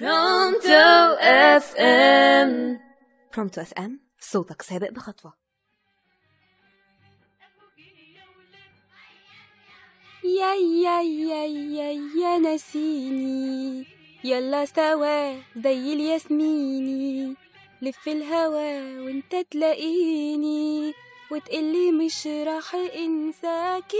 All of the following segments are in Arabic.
برونتو اف ام برونتو اف ام صوتك سابق بخطوة. يا يا يا يا يا نسيني. يلا سوا زي الياسميني لف الهوا وانت تلاقيني. وتقلي مش راح انساكي.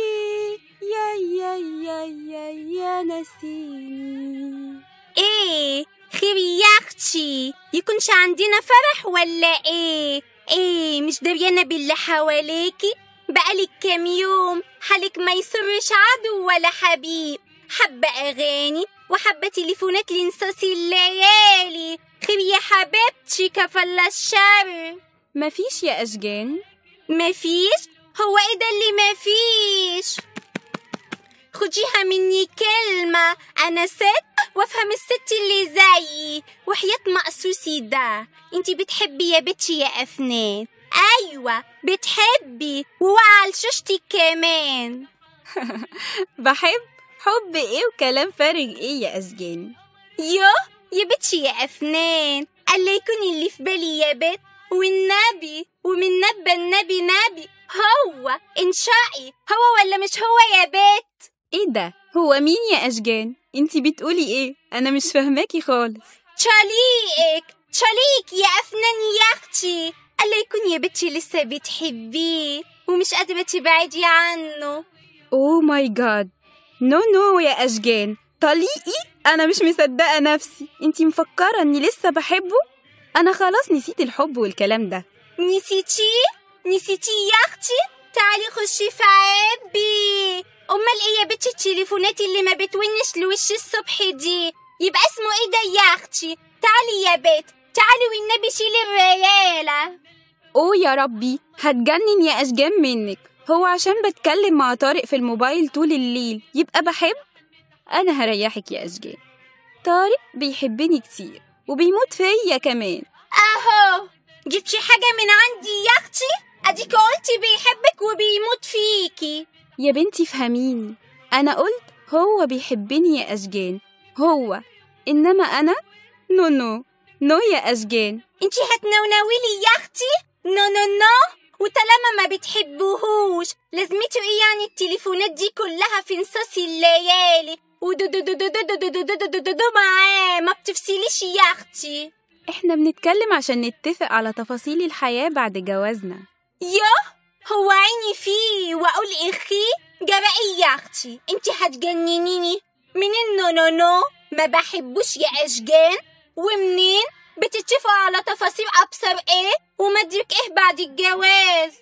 يا يا يا يا يا نسيني. إيه؟ خير يا أختي. يكونش عندنا فرح ولا إيه؟ إيه مش دريانة باللي حواليكي؟ بقالك كام يوم حالك ما يسرش عدو ولا حبيب. حبة أغاني وحبة تليفونات لنصاصي الليالي. خير يا حبيبتي كفل الشر. مفيش يا أشجان. مفيش هو إيه ده اللي مفيش خديها مني كلمة. أنا ست وافهم الست اللي زيي وحياة مقصوصي ده. انتي بتحبي يا بنتي يا أفنان أيوة بتحبي ووقع لشوشتي كمان. بحب حب إيه وكلام فارغ إيه يا أشجان يو يا بنتي يا أفنان ألا يكون اللي في بالي يا بت والنبي ومن نبى النبي نبي. هو انشائي هو ولا مش هو يا بت إيه ده؟ هو مين يا أشجان؟ انتي بتقولي إيه؟ أنا مش فاهماكي خالص. شاليك شاليك يا أفنان يا أختي ألا يكون يا بنتي لسه بتحبيه ومش قادرة تبعدي عنه. oh my God no no يا أشجان. طليقي؟ أنا مش مصدقة نفسي. انتي مفكرة إني لسه بحبه؟ أنا خلاص نسيت الحب والكلام ده. نسيتي نسيتي يا أختي؟ تعالي خشي في عبي أمال إيه يا بنتي التليفونات اللي ما بتونش لوش الصبح دي؟ يبقى اسمه إيه ده يا أختي؟ تعالي يا بت تعالي والنبي شيلي الريالة. اوه يا ربي هتجنن يا أشجان منك. هو عشان بتكلم مع طارق في الموبايل طول الليل يبقى بحب؟ أنا هريحك يا أشجان. طارق بيحبني كتير وبيموت فيا كمان. أهو! جبتي حاجة من عندي يا أختي؟ أديك قلتي بيحبك وبيموت فيكي. يا بنتي فهميني أنا قلت هو بيحبني يا أشجان هو إنما أنا no no no يا أشجان انتي هتنونوي لي يا أختي no no no وطالما ما بتحبوهوش لازمته إيه يعني التليفونات دي كلها في نصاص الليالي ودو معاه ما بتفصليش يا أختي إحنا بنتكلم عشان نتفق على تفاصيل الحياة بعد جوازنا يوه هو عيني فيه وأقول إخي جرائي يا أختي انت هتجننيني؟ منين؟ no no no. ما بحبوش يا أشجان. ومنين؟ بتتفقوا على تفاصيل أبصر إيه؟ ومدرك إيه بعد الجواز.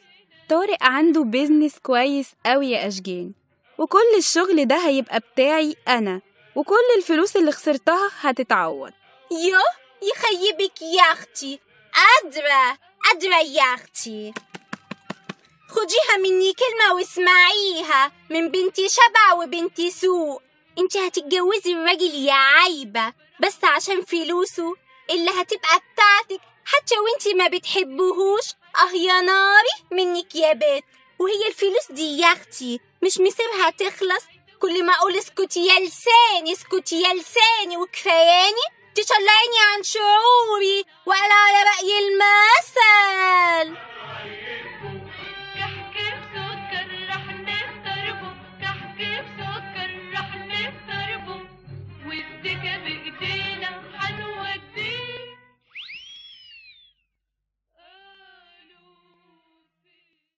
طارق عنده business كويس قوي يا أشجان. وكل الشغل ده هيبقى بتاعي أنا. وكل الفلوس اللي خسرتها هتتعوض. يو يخيبك يا أختي. قادرة قادرة يا أختي. خديها مني كلمة واسمعيها. من بنتي شبع وبنتي سوق انت هتتجوزي الراجل يا عايبة. بس عشان فلوسه اللي هتبقى بتاعتك. حتى وانتي ما بتحبوهوش أه يا ناري منك يا بيت. وهي الفلوس دي يا أختي. مش مصيرها تخلص. كل ما أقول اسكتي يا لساني اسكتي يا لساني. وكفاياني؟ تطلعيني عن شعوري. وقال على رأي المثل.